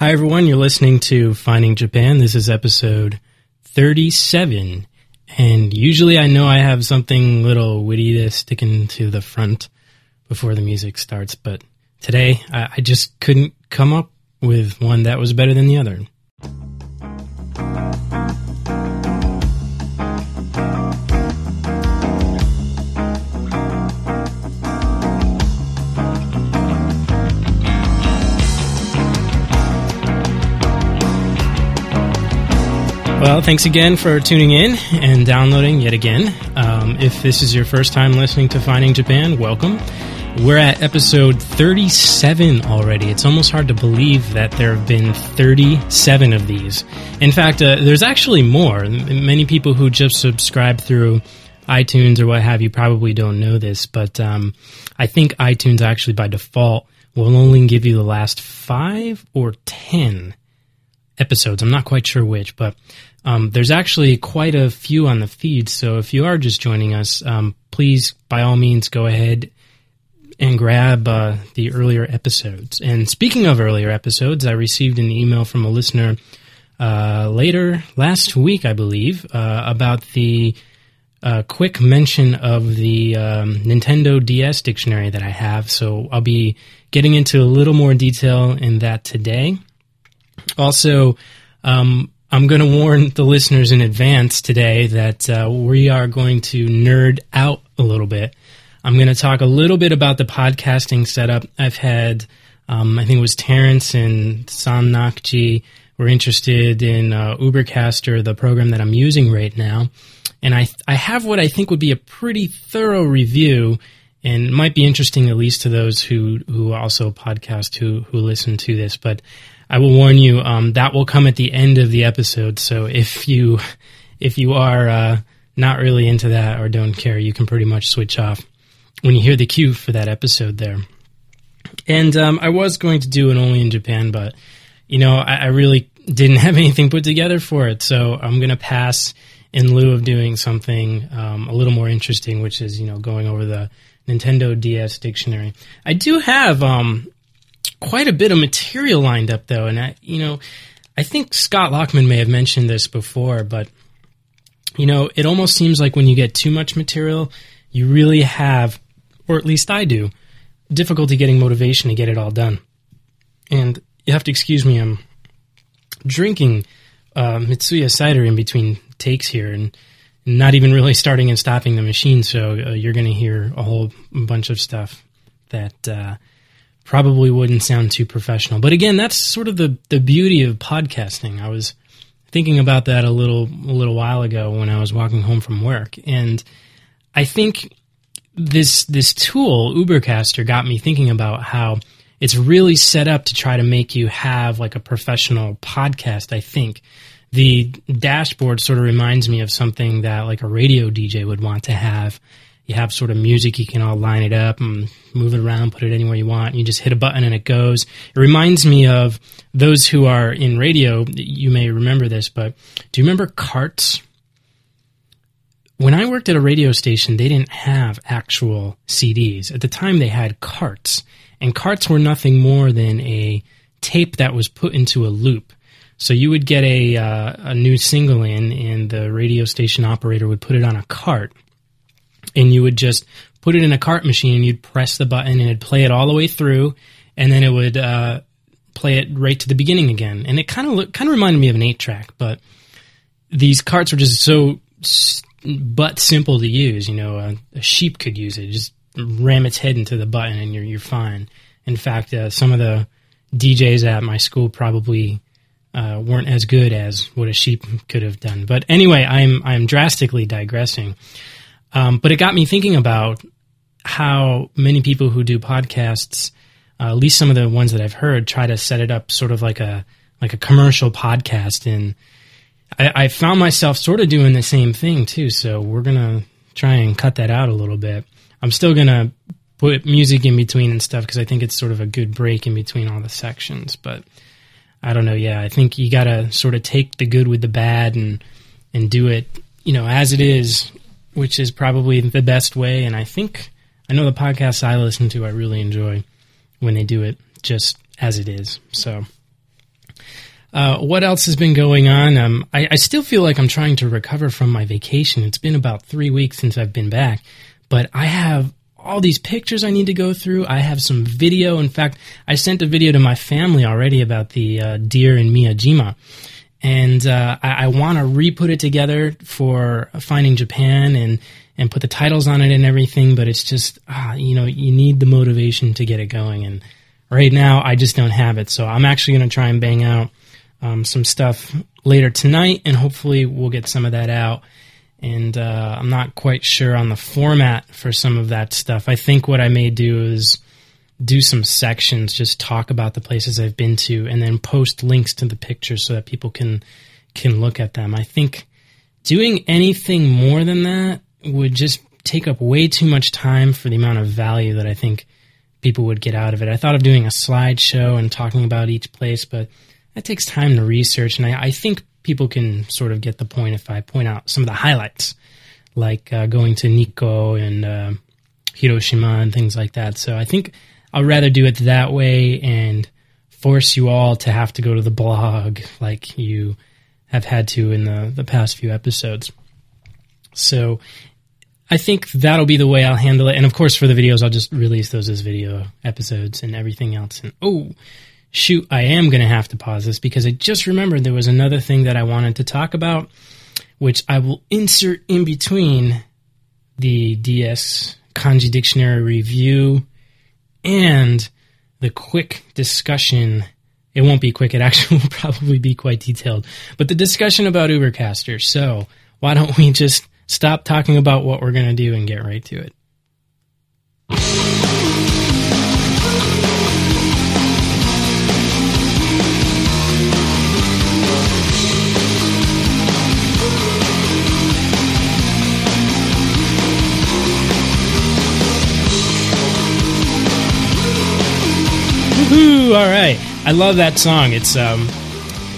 Hi, everyone. You're listening to Finding Japan. This is episode 37. And usually I know I have something little witty to stick into the front before the music starts, but today I, I just couldn't come up with one that was better than the other. Well, thanks again for tuning in and downloading yet again. Um, if this is your first time listening to Finding Japan, welcome. We're at episode 37 already. It's almost hard to believe that there have been 37 of these. In fact, uh, there's actually more. Many people who just subscribe through iTunes or what have you probably don't know this, but um, I think iTunes actually by default will only give you the last five or 10 episodes. I'm not quite sure which, but um, there's actually quite a few on the feed. So if you are just joining us, um, please, by all means, go ahead and grab uh, the earlier episodes. And speaking of earlier episodes, I received an email from a listener uh, later last week, I believe, uh, about the uh, quick mention of the um, Nintendo DS dictionary that I have. So I'll be getting into a little more detail in that today. Also, um, I'm going to warn the listeners in advance today that uh, we are going to nerd out a little bit. I'm going to talk a little bit about the podcasting setup. I've had, um, I think it was Terrence and San Nakji were interested in uh, Ubercaster, the program that I'm using right now. And I, I have what I think would be a pretty thorough review and might be interesting at least to those who, who also podcast who, who listen to this. But I will warn you um, that will come at the end of the episode. So if you if you are uh, not really into that or don't care, you can pretty much switch off when you hear the cue for that episode there. And um, I was going to do an only in Japan, but you know I, I really didn't have anything put together for it, so I'm going to pass in lieu of doing something um, a little more interesting, which is you know going over the Nintendo DS dictionary. I do have um, quite a bit of material lined up, though, and I, you know, I think Scott Lockman may have mentioned this before, but you know, it almost seems like when you get too much material, you really have, or at least I do, difficulty getting motivation to get it all done. And you have to excuse me, I'm drinking uh, Mitsuya cider in between takes here, and not even really starting and stopping the machine. So uh, you're going to hear a whole bunch of stuff that uh, probably wouldn't sound too professional. But again, that's sort of the, the beauty of podcasting. I was thinking about that a little a little while ago when I was walking home from work, and I think this this tool Ubercaster got me thinking about how it's really set up to try to make you have like a professional podcast. I think the dashboard sort of reminds me of something that like a radio DJ would want to have you have sort of music, you can all line it up and move it around, put it anywhere you want. You just hit a button and it goes. It reminds me of those who are in radio. You may remember this, but do you remember carts? When I worked at a radio station, they didn't have actual CDs. At the time, they had carts, and carts were nothing more than a tape that was put into a loop. So you would get a uh, a new single in, and the radio station operator would put it on a cart and you would just put it in a cart machine and you'd press the button and it'd play it all the way through and then it would uh, play it right to the beginning again. And it kind of kind of reminded me of an 8 track but these carts were just so but simple to use you know a, a, sheep could use it. Just ram its head into the button and you're you're fine. In fact uh, some of the DJs at my school probably uh, weren't as good as what a sheep could have done. But anyway I'm I'm drastically digressing um, but it got me thinking about how many people who do podcasts, uh, at least some of the ones that I've heard, try to set it up sort of like a like a commercial podcast. And I, I found myself sort of doing the same thing too. So we're gonna try and cut that out a little bit. I'm still gonna put music in between and stuff because I think it's sort of a good break in between all the sections. But I don't know. Yeah, I think you gotta sort of take the good with the bad and and do it, you know, as it is which is probably the best way. And I think I know the podcasts I listen to, I really enjoy when they do it just as it is. So Uh, what else has been going on? Um, I, I, still feel like I'm trying to recover from my vacation. It's been about three weeks since I've been back, but I have all these pictures I need to go through. I have some video. In fact, I sent a video to my family already about the uh, deer in Miyajima. And uh, I, I want to re put it together for Finding Japan and, and put the titles on it and everything, but it's just, ah, you know, you need the motivation to get it going. And right now, I just don't have it. So I'm actually going to try and bang out um, some stuff later tonight, and hopefully, we'll get some of that out and uh, I'm not quite sure on the format for some of that stuff. I think what I may do is do some sections, just talk about the places I've been to, and then post links to the pictures so that people can can look at them. I think doing anything more than that would just take up way too much time for the amount of value that I think people would get out of it. I thought of doing a slideshow and talking about each place, but that takes time to research, and I, I think people can sort of get the point if I point out some of the highlights, like uh, going to Nikko and uh, Hiroshima and things like that. So I think I'll rather do it that way and force you all to have to go to the blog like you have had to in the, the past few episodes. So I think that'll be the way I'll handle it. And of course, for the videos, I'll just release those as video episodes and everything else. And oh, shoot, I am going to have to pause this because I just remembered there was another thing that I wanted to talk about, which I will insert in between the DS Kanji Dictionary review and the quick discussion. It won't be quick, it actually will probably be quite detailed, but the discussion about Ubercaster. So, why don't we just stop talking about what we're going to do and get right to it? All right, I love that song. It's um,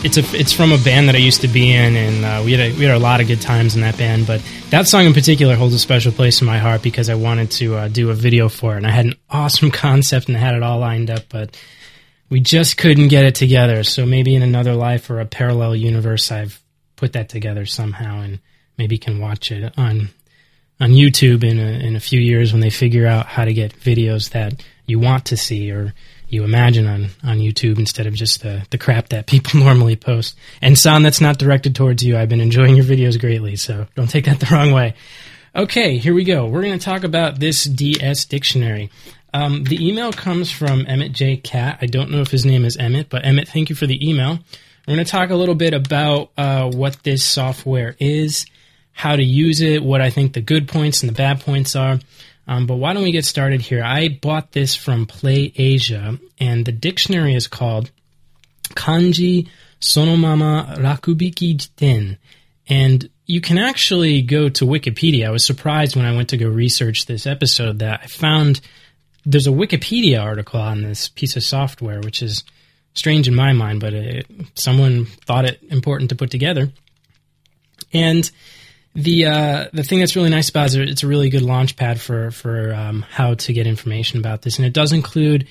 it's a it's from a band that I used to be in, and uh, we had a, we had a lot of good times in that band. But that song in particular holds a special place in my heart because I wanted to uh, do a video for it, and I had an awesome concept and had it all lined up, but we just couldn't get it together. So maybe in another life or a parallel universe, I've put that together somehow, and maybe can watch it on on YouTube in a, in a few years when they figure out how to get videos that you want to see or you imagine on, on YouTube instead of just the, the crap that people normally post. And San, that's not directed towards you. I've been enjoying your videos greatly, so don't take that the wrong way. Okay, here we go. We're going to talk about this DS dictionary. Um, the email comes from Emmett J. Cat. I don't know if his name is Emmett, but Emmett, thank you for the email. We're going to talk a little bit about uh, what this software is, how to use it, what I think the good points and the bad points are. Um, but why don't we get started here? I bought this from Play Asia, and the dictionary is called Kanji Sonomama Rakubiki Jiten. And you can actually go to Wikipedia. I was surprised when I went to go research this episode that I found there's a Wikipedia article on this piece of software, which is strange in my mind, but it, someone thought it important to put together. And the uh, the thing that's really nice about it is it's a really good launch pad for for um, how to get information about this, and it does include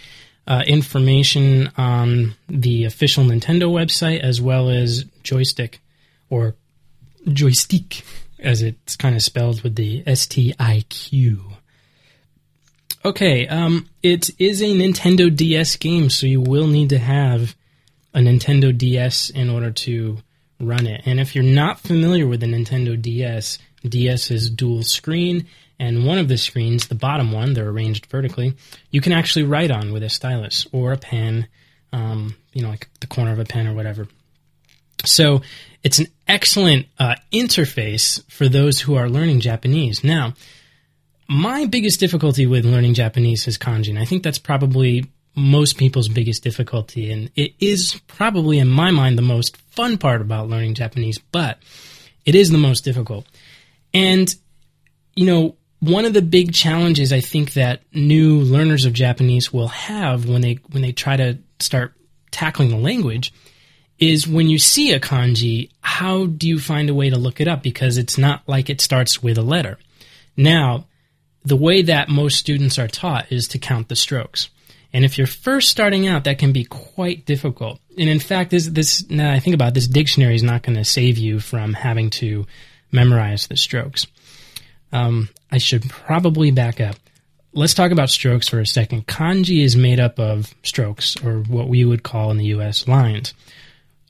uh, information on the official Nintendo website as well as joystick or Joystiq as it's kind of spelled with the S T I Q. Okay, um, it is a Nintendo DS game, so you will need to have a Nintendo DS in order to run it. And if you're not familiar with the Nintendo DS, DS is dual screen, and one of the screens, the bottom one, they're arranged vertically, you can actually write on with a stylus or a pen, um, you know, like the corner of a pen or whatever. So it's an excellent uh, interface for those who are learning Japanese. Now, my biggest difficulty with learning Japanese is kanji, and I think that's probably most people's biggest difficulty. And it is probably, in my mind, the most fun part about learning Japanese, but it is the most difficult. And, you know, one of the big challenges I think that new learners of Japanese will have when they when they try to start tackling the language is when you see a kanji, how do you find a way to look it up? Because it's not like it starts with a letter. Now, the way that most students are taught is to count the strokes. And if you're first starting out, that can be quite difficult. And in fact, this, this now I think about it, this dictionary is not going to save you from having to memorize the strokes. Um, I should probably back up. Let's talk about strokes for a second. Kanji is made up of strokes, or what we would call in the U.S. lines.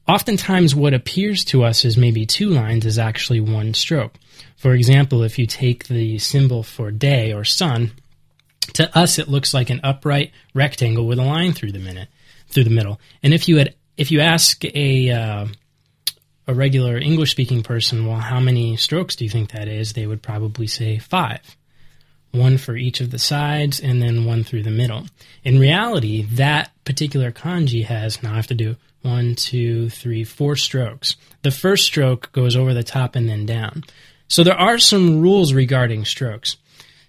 Oftentimes, what appears to us as maybe two lines is actually one stroke. For example, if you take the symbol for day or sun, to us it looks like an upright rectangle with a line through the minute, through the middle. And if you had if you ask a uh, a regular English speaking person, well, how many strokes do you think that is? They would probably say five. One for each of the sides and then one through the middle. In reality, that particular kanji has, now I have to do one, two, three, four strokes. The first stroke goes over the top and then down. So there are some rules regarding strokes.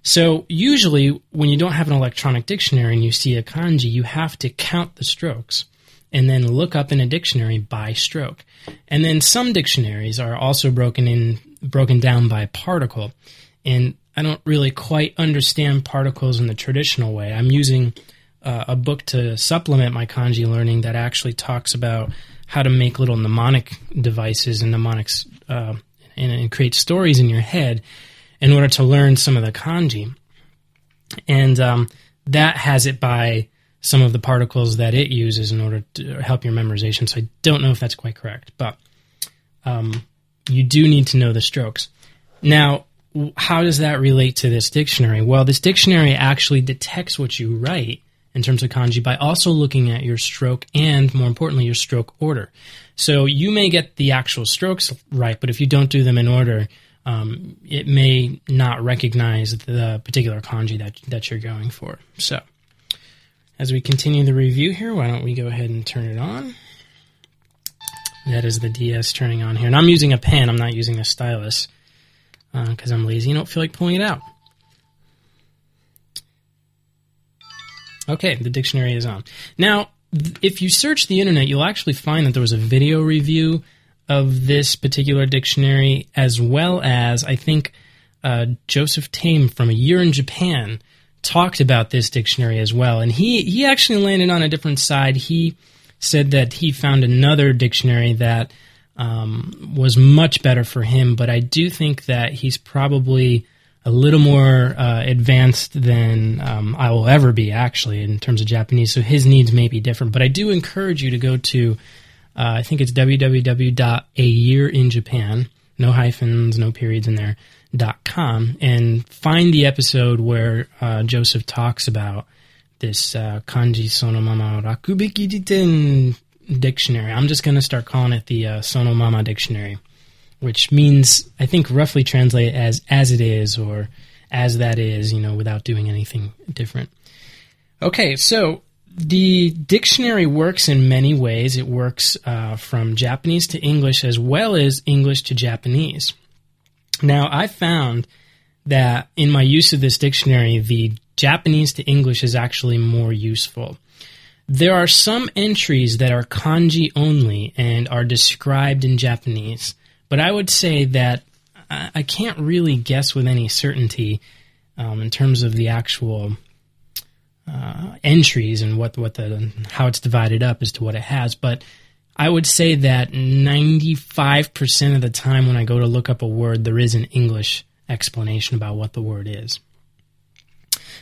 So usually when you don't have an electronic dictionary and you see a kanji, you have to count the strokes and then look up in a dictionary by stroke. And then some dictionaries are also broken in broken down by particle. And I don't really quite understand particles in the traditional way. I'm using uh, a book to supplement my kanji learning that actually talks about how to make little mnemonic devices and mnemonics uh, and, and create stories in your head in order to learn some of the kanji. And um, that has it by some of the particles that it uses in order to help your memorization. So I don't know if that's quite correct, but um, you do need to know the strokes. Now, how does that relate to this dictionary? Well, this dictionary actually detects what you write in terms of kanji by also looking at your stroke and, more importantly, your stroke order. So you may get the actual strokes right, but if you don't do them in order, um, it may not recognize the particular kanji that, that you're going for. So, as we continue the review here, why don't we go ahead and turn it on? That is the DS turning on here. And I'm using a pen, I'm not using a stylus because uh, I'm lazy and don't feel like pulling it out. Okay, the dictionary is on. Now, if you search the internet, you'll actually find that there was a video review of this particular dictionary, as well as I think uh, Joseph Tame from A Year in Japan talked about this dictionary as well. And he, he actually landed on a different side. He said that he found another dictionary that um, was much better for him, but I do think that he's probably a little more uh, advanced than um, I will ever be, actually, in terms of Japanese. So his needs may be different. But I do encourage you to go to, uh, I think it's www.ayearinjapan, no hyphens, no periods in there, dot com, and find the episode where uh, Joseph talks about this uh, kanji sonomama rakubiki jiten dictionary. I'm just going to start calling it the uh, sonomama dictionary which means I think roughly translate as as it is or as that is, you know, without doing anything different. Okay, so the dictionary works in many ways. It works uh, from Japanese to English as well as English to Japanese. Now, I found that in my use of this dictionary, the Japanese to English is actually more useful. There are some entries that are kanji only and are described in Japanese. But I would say that I can't really guess with any certainty um, in terms of the actual uh, entries and what what the how it's divided up as to what it has. But I would say that 95% of the time when I go to look up a word, there is an English explanation about what the word is.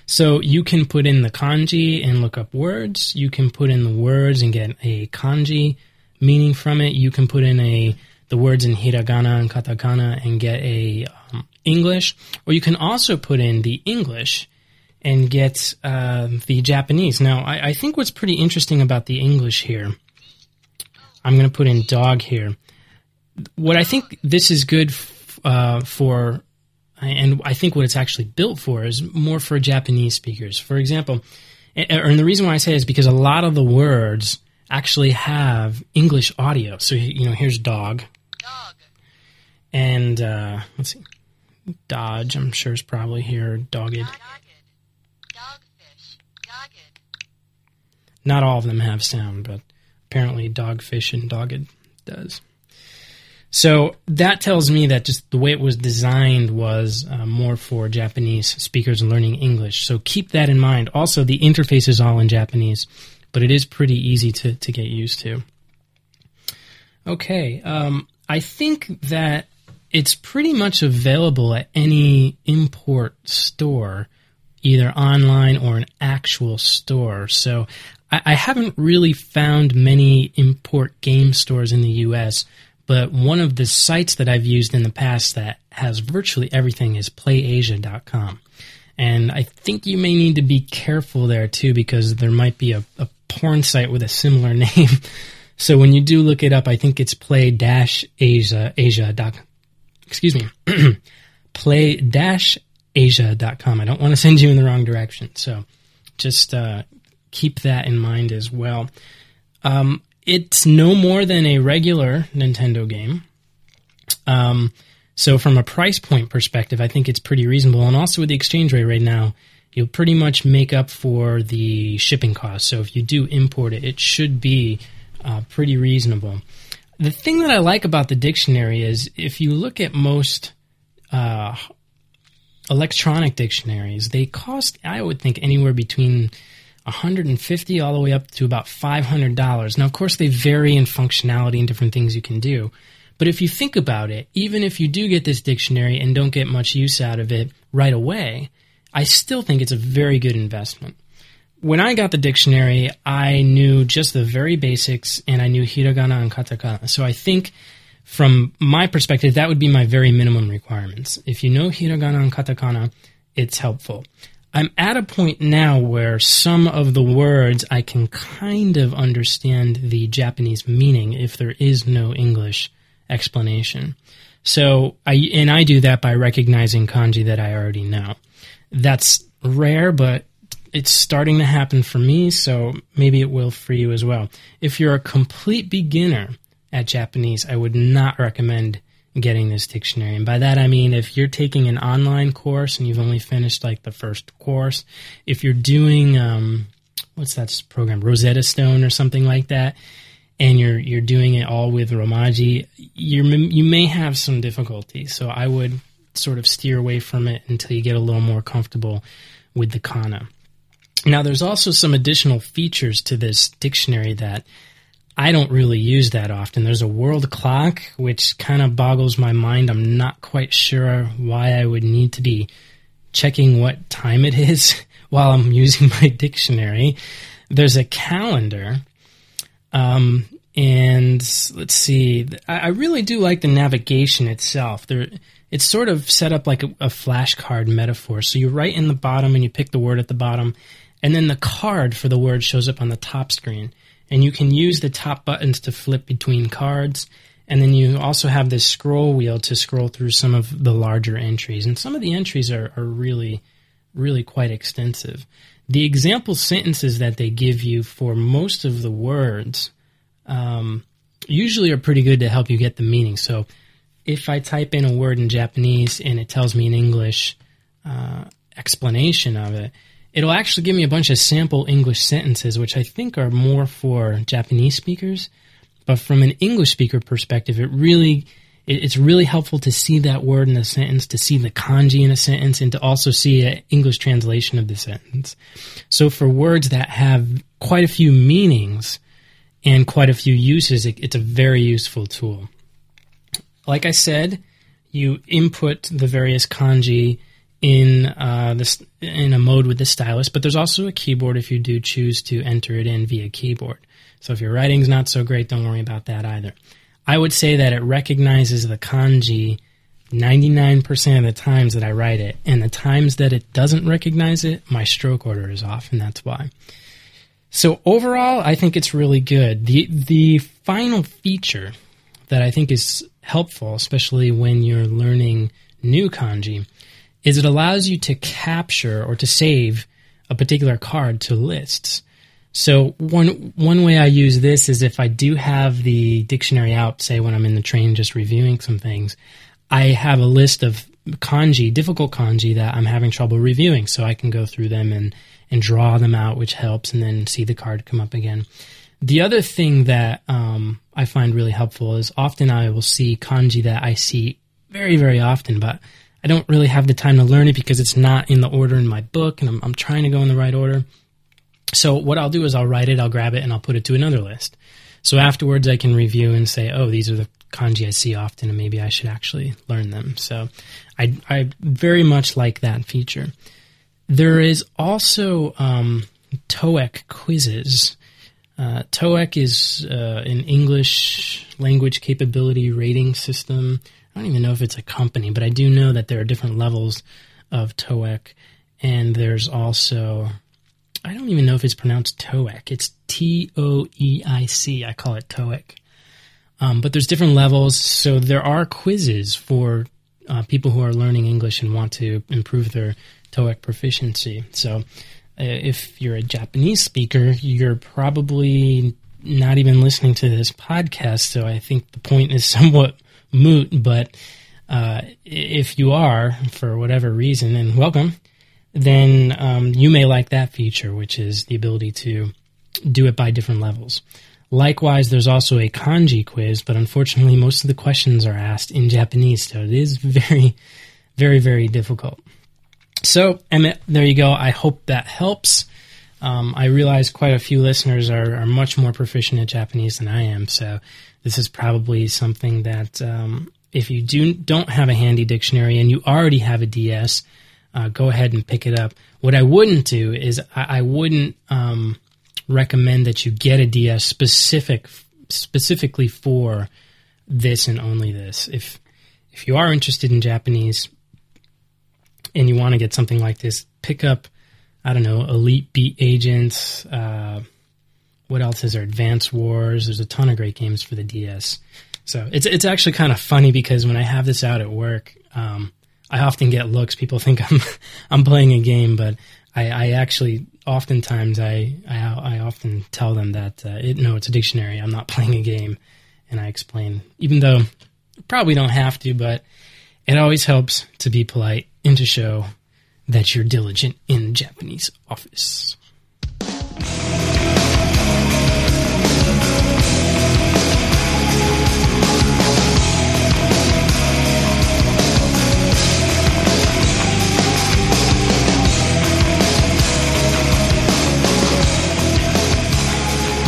So you can put in the kanji and look up words. You can put in the words and get a kanji meaning from it. You can put in a the words in hiragana and katakana and get a um, English, or you can also put in the English and get uh, the Japanese. Now, I, I, think what's pretty interesting about the English here, I'm going to put in dog here. What I think this is good f- uh, for, and I think what it's actually built for, is more for Japanese speakers. For example, and the reason why I say is because a lot of the words actually have English audio. So, you know, here's dog, and uh, let's see, Dodge. I'm sure is probably here. Dogged. Not all of them have sound, but apparently Dogfish and Dogged does. So that tells me that just the way it was designed was uh, more for Japanese speakers learning English. So keep that in mind. Also, the interface is all in Japanese, but it is pretty easy to, to get used to. Okay, um, I think that it's pretty much available at any import store, either online or an actual store. So I, I haven't really found many import game stores in the US but one of the sites that I've used in the past that has virtually everything is playasia.com. And I think you may need to be careful there too because there might be a, a porn site with a similar name. so when you do look it up, I think it's play-asia, asia. excuse me, play-asia.com. I don't want to send you in the wrong direction. So just uh, keep that in mind as well. Um, it's no more than a regular Nintendo game. Um, so from a price point perspective, I think it's pretty reasonable. And also with the exchange rate right now, you'll pretty much make up for the shipping cost. So if you do import it, it should be uh, pretty reasonable. The thing that I like about the dictionary is if you look at most uh, electronic dictionaries, they cost, I would think, anywhere between 150 all the way up to about $500. Now, of course, they vary in functionality and different things you can do. But if you think about it, even if you do get this dictionary and don't get much use out of it right away, I still think it's a very good investment. When I got the dictionary, I knew just the very basics and I knew hiragana and katakana. So I think from my perspective, that would be my very minimum requirements. If you know hiragana and katakana, it's helpful. I'm at a point now where some of the words I can kind of understand the Japanese meaning if there is no English explanation. So I and I do that by recognizing kanji that I already know. That's rare, but it's starting to happen for me, so maybe it will for you as well. If you're a complete beginner at Japanese, I would not recommend getting this dictionary. And by that I mean if you're taking an online course and you've only finished like the first course, if you're doing um, what's that program, Rosetta Stone or something like that, and you're you're doing it all with Romaji, you you may have some difficulty. So I would sort of steer away from it until you get a little more comfortable with the kana. Now, there's also some additional features to this dictionary that I don't really use that often. There's a world clock, which kind of boggles my mind. I'm not quite sure why I would need to be checking what time it is while I'm using my dictionary. There's a calendar. Um, and let's see, I, I, really do like the navigation itself. There, it's sort of set up like a, a flashcard metaphor. So you write in the bottom and you pick the word at the bottom, and then the card for the word shows up on the top screen and you can use the top buttons to flip between cards. And then you also have this scroll wheel to scroll through some of the larger entries. And some of the entries are, are really, really quite extensive. The example sentences that they give you for most of the words um, usually are pretty good to help you get the meaning. So if I type in a word in Japanese and it tells me in English uh, explanation of it, it'll actually give me a bunch of sample English sentences, which I think are more for Japanese speakers. But from an English speaker perspective, it really it's really helpful to see that word in a sentence, to see the kanji in a sentence, and to also see an English translation of the sentence. So for words that have quite a few meanings and quite a few uses, it, it's a very useful tool. Like I said, you input the various kanji in uh, this in a mode with the stylus, but there's also a keyboard if you do choose to enter it in via keyboard. So if your writing's not so great, don't worry about that either. I would say that it recognizes the kanji 99% of the times that I write it, and the times that it doesn't recognize it, my stroke order is off, and that's why. So overall, I think it's really good. The the final feature that I think is helpful, especially when you're learning new kanji, is it allows you to capture or to save a particular card to lists. So one one way I use this is if I do have the dictionary out, say when I'm in the train just reviewing some things, I have a list of kanji, difficult kanji that I'm having trouble reviewing, so I can go through them and and draw them out, which helps, and then see the card come up again. The other thing that um, I find really helpful is often I will see kanji that I see very, very often, but I don't really have the time to learn it because it's not in the order in my book, and I'm, I'm trying to go in the right order. So what I'll do is I'll write it, I'll grab it, and I'll put it to another list. So afterwards, I can review and say, oh, these are the kanji I see often, and maybe I should actually learn them. So I, I very much like that feature. There is also um, TOEIC quizzes. Uh, TOEIC is uh, an English language capability rating system. I don't even know if it's a company, but I do know that there are different levels of TOEIC. And there's also, I don't even know if it's pronounced TOEIC. It's T O E I C. I call it TOEIC. Um, but there's different levels. So there are quizzes for uh, people who are learning English and want to improve their TOEIC proficiency. So uh, if you're a Japanese speaker, you're probably not even listening to this podcast. So I think the point is somewhat moot. But uh, if you are, for whatever reason, and welcome, then um, you may like that feature, which is the ability to do it by different levels. Likewise, there's also a kanji quiz, but unfortunately, most of the questions are asked in Japanese, so it is very, very, very difficult. So, Emmett, there you go. I hope that helps. Um, I realize quite a few listeners are, are much more proficient at Japanese than I am, so this is probably something that um, if you do don't have a handy dictionary and you already have a DS, uh, go ahead and pick it up. What I wouldn't do is I, I wouldn't um, recommend that you get a DS specific specifically for this and only this. If if you are interested in Japanese, and you want to get something like this, pick up, I don't know, Elite Beat Agents. Uh, what else is there? Advance Wars. There's a ton of great games for the DS. So it's it's actually kind of funny because when I have this out at work, um, I often get looks. People think I'm I'm playing a game, but I, I actually oftentimes I, I, I often tell them that uh, it, no, it's a dictionary. I'm not playing a game, and I explain, even though probably don't have to, but it always helps to be polite and to show that you're diligent in the Japanese office.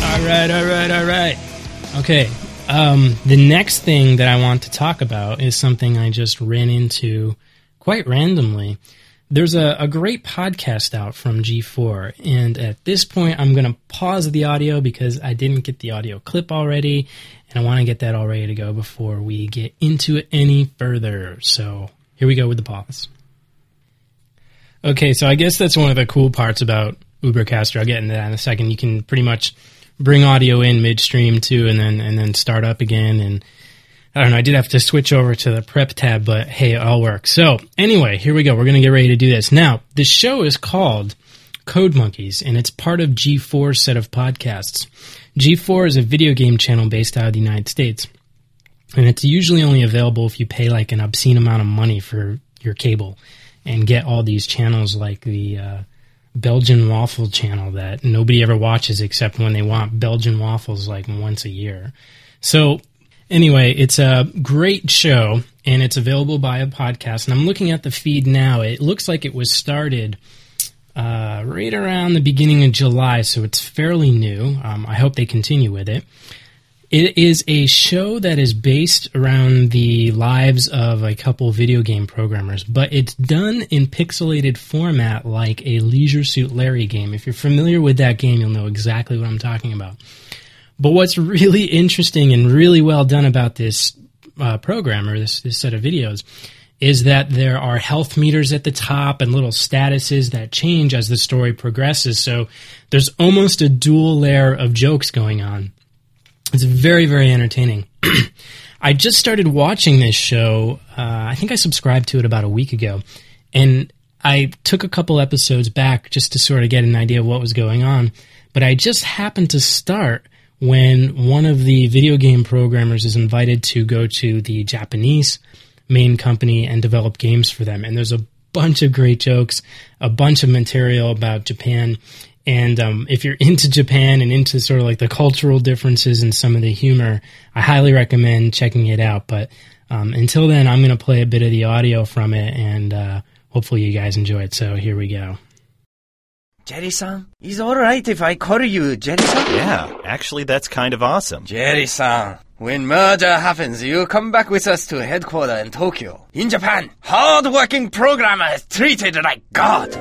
All right, all right, all right. Okay, um, the next thing that I want to talk about is something I just ran into quite randomly. There's a, a great podcast out from G4, and at this point, I'm going to pause the audio because I didn't get the audio clip already, and I want to get that all ready to go before we get into it any further. So here we go with the pause. Okay, so I guess that's one of the cool parts about Ubercaster. I'll get into that in a second. You can pretty much bring audio in midstream too, and then and then start up again. And I don't know. I did have to switch over to the prep tab, but hey, it all works. So anyway, here we go. We're gonna get ready to do this now. The show is called Code Monkeys, and it's part of G4's set of podcasts. G4 is a video game channel based out of the United States, and it's usually only available if you pay like an obscene amount of money for your cable and get all these channels like the uh, Belgian waffle channel that nobody ever watches except when they want Belgian waffles like once a year. So anyway, it's a great show and it's available by a podcast. And I'm looking at the feed now. It looks like it was started uh, right around the beginning of July, so it's fairly new. Um, I hope they continue with it. It is a show that is based around the lives of a couple video game programmers, but it's done in pixelated format like a Leisure Suit Larry game. If you're familiar with that game, you'll know exactly what I'm talking about. But what's really interesting and really well done about this uh, program or this, this set of videos is that there are health meters at the top and little statuses that change as the story progresses. So there's almost a dual layer of jokes going on. It's very, very entertaining. I just started watching this show. Uh, I think I subscribed to it about a week ago. And I took a couple episodes back just to sort of get an idea of what was going on. But I just happened to start when one of the video game programmers is invited to go to the Japanese main company and develop games for them. And there's a bunch of great jokes, a bunch of material about Japan And um, if you're into Japan and into sort of like the cultural differences and some of the humor, I highly recommend checking it out. But um, until then, I'm going to play a bit of the audio from it, and uh, hopefully you guys enjoy it. So here we go. Jerry-san, is alright if I call you Jerry-san? Yeah, actually, that's kind of awesome. Jerry-san, when merger happens, you come back with us to headquarters in Tokyo. In Japan, hard-working programmer is treated like God.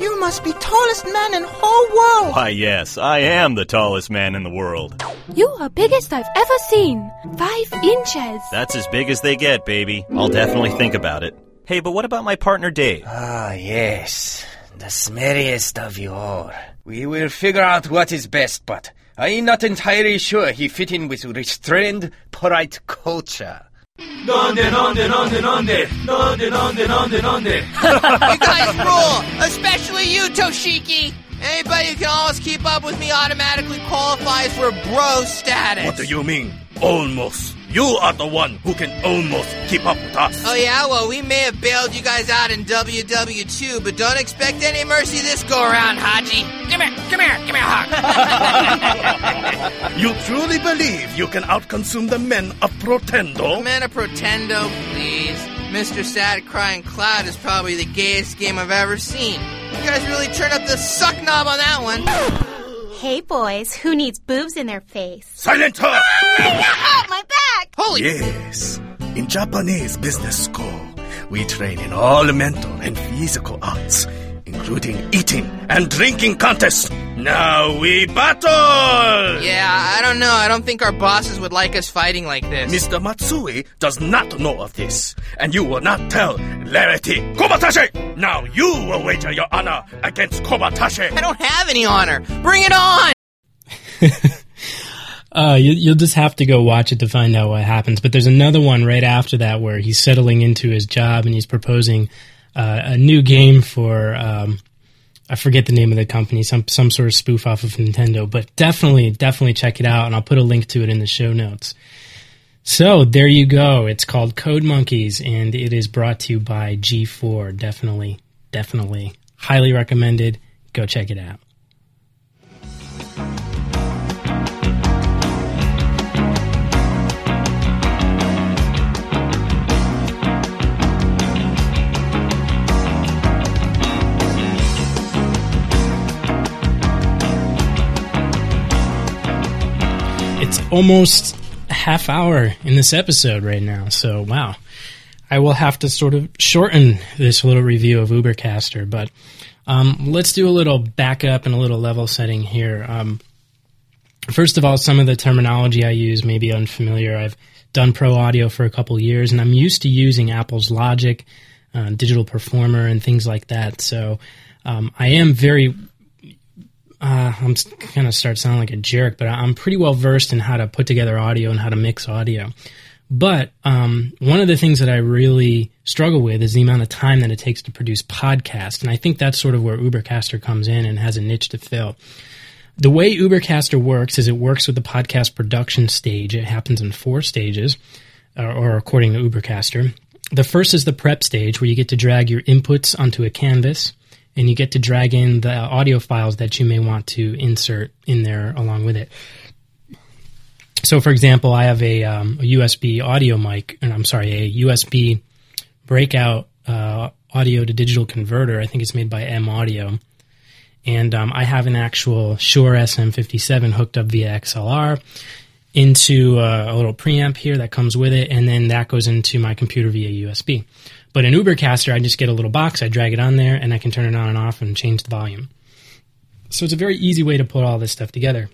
You must be tallest man in whole world. Why, yes, I am the tallest man in the world. You are biggest I've ever seen. Five inches. That's as big as they get, baby. I'll definitely think about it. Hey, but what about my partner Dave? Ah, yes. The smelliest of you all. We will figure out what is best, but I'm not entirely sure he fit in with restrained, polite culture. Nonde, nonde, nonde, nonde, nonde, nonde, nonde, nonde. You guys rule, especially you, Toshiki. Anybody who can always keep up with me automatically qualifies for bro status. What do you mean? Almost. You are the one who can almost keep up with us. Oh yeah, well we may have bailed you guys out in WW2, but don't expect any mercy this go around, Haji. Come here, come here, give me a hug. You truly believe you can outconsume the men of Protendo? Man of Protendo, please. Mr. Sad Crying Cloud is probably the gayest game I've ever seen. You guys really turned up the suck knob on that one. Hey boys, who needs boobs in their face? Silent her! Oh, my back! Holy Yes. In Japanese business school, we train in all mental and physical arts, including eating and drinking contests. Now we battle! Yeah, I don't know. I don't think our bosses would like us fighting like this. Mr. Matsui does not know of this, and you will not tell Larrity Kobatashe! Now you will wager your honor against Kobatashe! I don't have any honor. Bring it on! Uh, you, you'll just have to go watch it to find out what happens. But there's another one right after that where he's settling into his job and he's proposing uh, a new game for um, I forget the name of the company, some some sort of spoof off of Nintendo. But definitely, definitely check it out, and I'll put a link to it in the show notes. So there you go. It's called Code Monkeys, and it is brought to you by G4. Definitely, definitely, highly recommended. Go check it out. Almost a half hour in this episode right now, so wow. I will have to sort of shorten this little review of Ubercaster, but um, let's do a little backup and a little level setting here. Um, first of all, some of the terminology I use may be unfamiliar. I've done pro audio for a couple years, and I'm used to using Apple's Logic, uh, Digital Performer, and things like that. So um, I am very uh, I'm kind of start sounding like a jerk, but I'm pretty well versed in how to put together audio and how to mix audio. But um, one of the things that I really struggle with is the amount of time that it takes to produce podcasts, and I think that's sort of where Ubercaster comes in and has a niche to fill. The way Ubercaster works is it works with the podcast production stage. It happens in four stages, or, or according to Ubercaster. The first is the prep stage, where you get to drag your inputs onto a canvas and you get to drag in the audio files that you may want to insert in there along with it. So, for example, I have a, um, a USB audio mic, and I'm sorry, a USB breakout uh, audio to digital converter. I think it's made by M Audio. And um, I have an actual Shure SM57 hooked up via XLR into uh, a little preamp here that comes with it, and then that goes into my computer via USB. But in Ubercaster, I just get a little box, I drag it on there, and I can turn it on and off and change the volume. So it's a very easy way to put all this stuff together.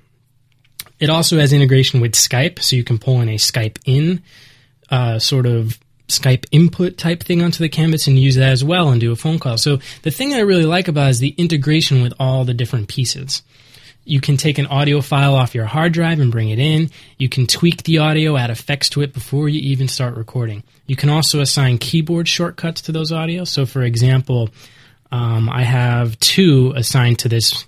It also has integration with Skype, so you can pull in a Skype in uh, sort of Skype input type thing onto the canvas and use that as well and do a phone call. So the thing I really like about is the integration with all the different pieces. You can take an audio file off your hard drive and bring it in. You can tweak the audio, add effects to it before you even start recording. You can also assign keyboard shortcuts to those audios. So, for example, um, I have two assigned to this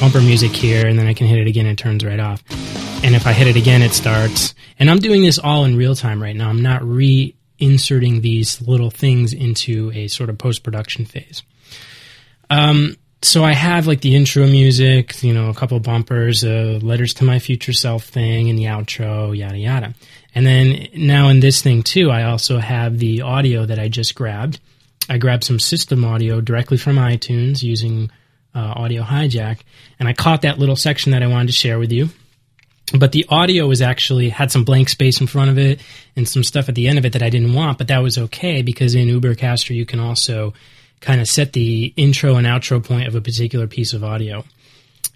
bumper music here, and then I can hit it again and it turns right off. And if I hit it again, it starts. And I'm doing this all in real time right now. I'm not reinserting these little things into a sort of post production phase. Um, so I have like the intro music, you know, a couple bumpers, uh, letters to my future self thing, and the outro, yada yada. And then now in this thing too, I also have the audio that I just grabbed. I grabbed some system audio directly from iTunes using uh, Audio Hijack, and I caught that little section that I wanted to share with you. But the audio was actually had some blank space in front of it and some stuff at the end of it that I didn't want, but that was okay because in Ubercaster you can also kind of set the intro and outro point of a particular piece of audio.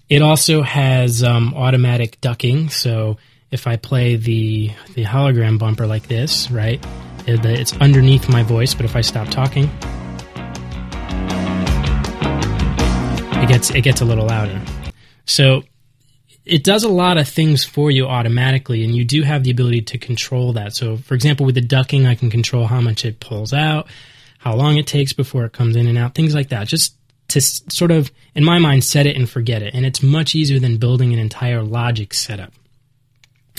It also has um, automatic ducking, so if I play the the hologram bumper like this, right, it, it's underneath my voice, but if I stop talking, it gets it gets a little louder. So it does a lot of things for you automatically, and you do have the ability to control that. So, for example, with the ducking, I can control how much it pulls out how long it takes before it comes in and out, things like that. Just to sort of, in my mind, set it and forget it. And it's much easier than building an entire logic setup.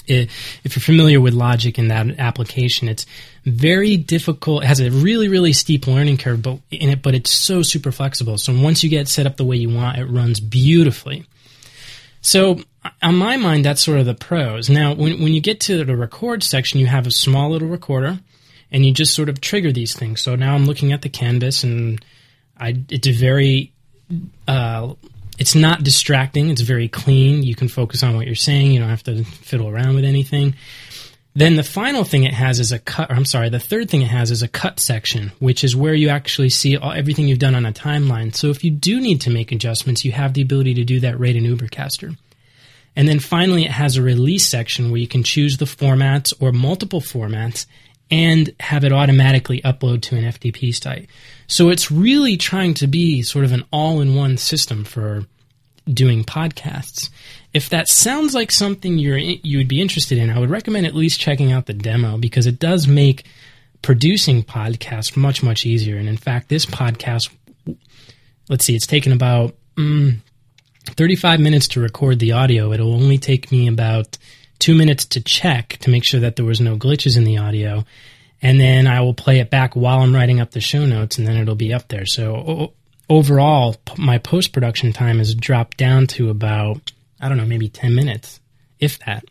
If you're familiar with logic in that application, it's very difficult. It has a really, really steep learning curve but in it, but it's so super flexible. So once you get set up the way you want, it runs beautifully. So on my mind, that's sort of the pros. Now, when, when you get to the record section, you have a small little recorder and you just sort of trigger these things. So now I'm looking at the canvas, and I it's very uh, it's not distracting. It's very clean. You can focus on what you're saying. You don't have to fiddle around with anything. Then the final thing it has is a cut. I'm sorry, the third thing it has is a cut section, which is where you actually see all, everything you've done on a timeline. So if you do need to make adjustments, you have the ability to do that right in Ubercaster. And then finally, it has a release section where you can choose the formats or multiple formats and have it automatically upload to an FTP site. So it's really trying to be sort of an all in one system for doing podcasts. If that sounds like something you're you would be interested in, I would recommend at least checking out the demo because it does make producing podcasts much much easier. And in fact, this podcast, let's see, it's taken about mm, 35 minutes to record the audio. It'll only take me about two minutes to check to make sure that there was no glitches in the audio. And then I will play it back while I'm writing up the show notes, and then it'll be up there. So overall, my post production time has dropped down to about, I don't know, maybe 10 minutes, if that.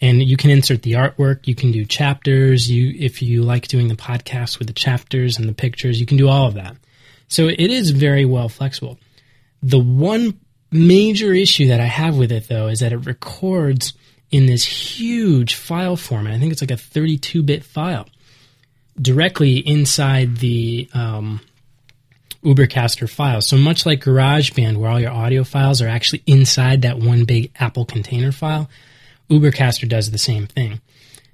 And you can insert the artwork. You can do chapters. You, if you like doing the podcast with the chapters and the pictures, you can do all of that. So it is very well flexible. The one major issue that I have with it, though, is that it records in this huge file format. I think it's like a 32 bit file directly inside the um, Ubercaster file. So much like GarageBand, where all your audio files are actually inside that one big Apple container file, Ubercaster does the same thing.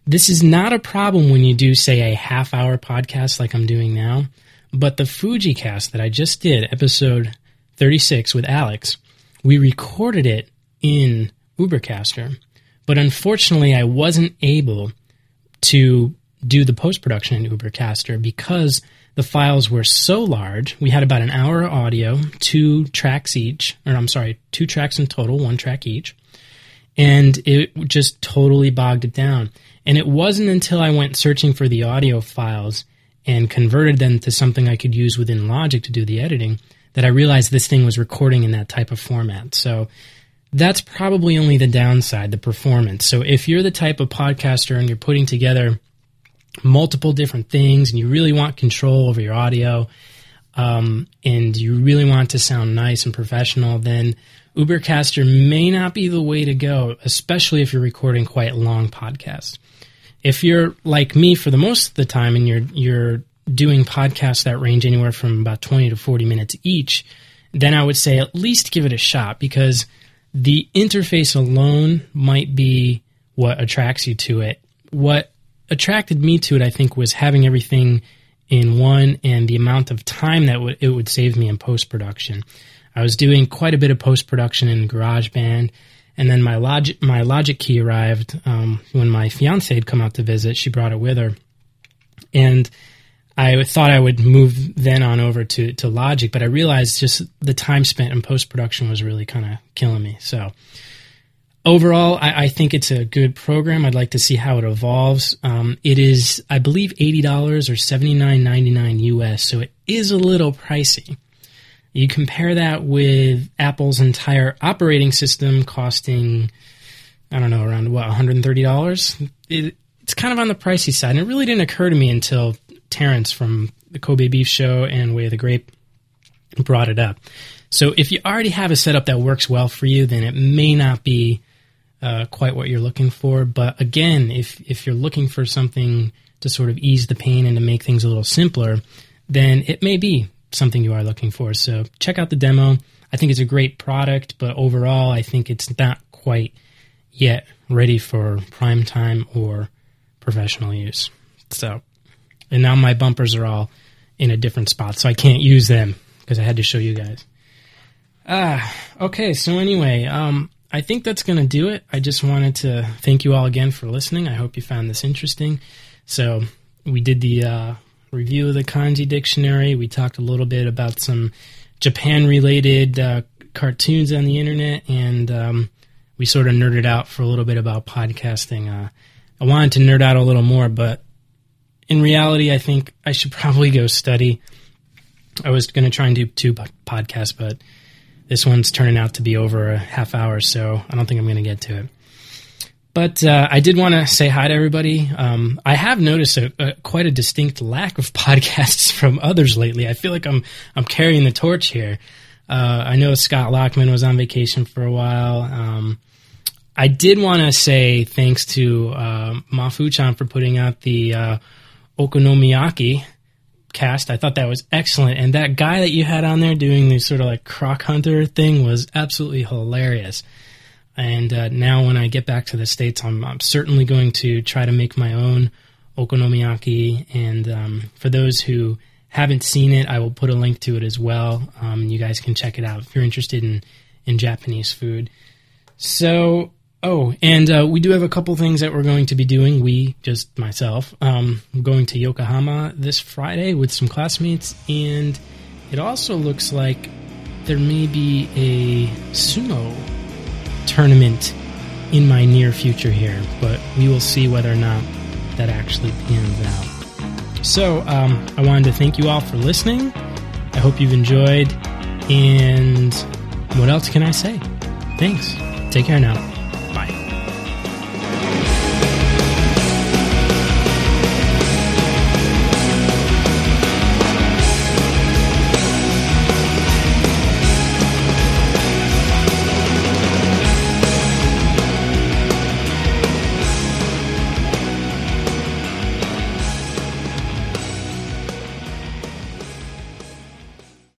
This is not a problem when you do, say, a half hour podcast like I'm doing now, but the FujiCast that I just did, episode 36 with Alex, we recorded it in Ubercaster but unfortunately, I wasn't able to do the post production in Ubercaster because the files were so large. We had about an hour of audio, two tracks each, or I'm sorry, two tracks in total, one track each. And it just totally bogged it down. And it wasn't until I went searching for the audio files and converted them to something I could use within Logic to do the editing that I realized this thing was recording in that type of format. So that's probably only the downside, the performance. So if you're the type of podcaster and you're putting together multiple different things and you really want control over your audio um, and you really want to sound nice and professional, then Ubercaster may not be the way to go, especially if you're recording quite long podcasts. If you're like me for the most of the time and you're you're doing podcasts that range anywhere from about 20 to 40 minutes each, then I would say at least give it a shot because – the interface alone might be what attracts you to it. What attracted me to it, I think, was having everything in one and the amount of time that w- it would save me in post production. I was doing quite a bit of post production in GarageBand, and then my Logic my Logic key arrived um, when my fiance had come out to visit. She brought it with her, and I thought I would move then on over to, to Logic, but I realized just the time spent in post production was really kind of killing me. So overall, I, I, think it's a good program. I'd like to see how it evolves. Um, it is, I believe, eighty dollars or seventy nine ninety nine US, so it is a little pricey. You compare that with Apple's entire operating system costing, I don't know, around what, $130? It, it's kind of on the pricey side. And it really didn't occur to me until Terrence from the Kobe Beef Show and Way of the Grape brought it up. So if you already have a setup that works well for you, then it may not be uh, quite what you're looking for. But again, if if you're looking for something to sort of ease the pain and to make things a little simpler, then it may be something you are looking for. So check out the demo. I think it's a great product, but overall, I think it's not quite yet ready for prime time or professional use. So, and now my bumpers are all in a different spot, so I can't use them because I had to show you guys. Ah, okay. So anyway, um, I think that's going to do it. I just wanted to thank you all again for listening. I hope you found this interesting. So we did the uh, review of the kanji dictionary. We talked a little bit about some Japan-related uh, cartoons on the internet, and um, we sort of nerded out for a little bit about podcasting. Uh, I wanted to nerd out a little more, but in reality, I think I should probably go study. I was going to try and do two podcasts, but this one's turning out to be over a half hour, so I don't think I'm going to get to it. But uh, I did want to say hi to everybody. Um, I have noticed a, a, quite a distinct lack of podcasts from others lately. I feel like I'm I'm carrying the torch here. Uh, I know Scott Lockman was on vacation for a while. Um, I did want to say thanks to uh, Mafuchan for putting out the uh, Okonomiyaki cast. I thought that was excellent. And that guy that you had on there doing the sort of like croc hunter thing was absolutely hilarious. And uh, now when I get back to the States, I'm, I'm, certainly going to try to make my own okonomiyaki. And um, for those who haven't seen it, I will put a link to it as well. Um, you guys can check it out if you're interested in, in Japanese food. So Oh, and uh, we do have a couple things that we're going to be doing. We, just myself, um, I'm going to Yokohama this Friday with some classmates, and it also looks like there may be a sumo tournament in my near future here, but we will see whether or not that actually pans out. So, um, I wanted to thank you all for listening. I hope you've enjoyed, and what else can I say? Thanks. Take care now.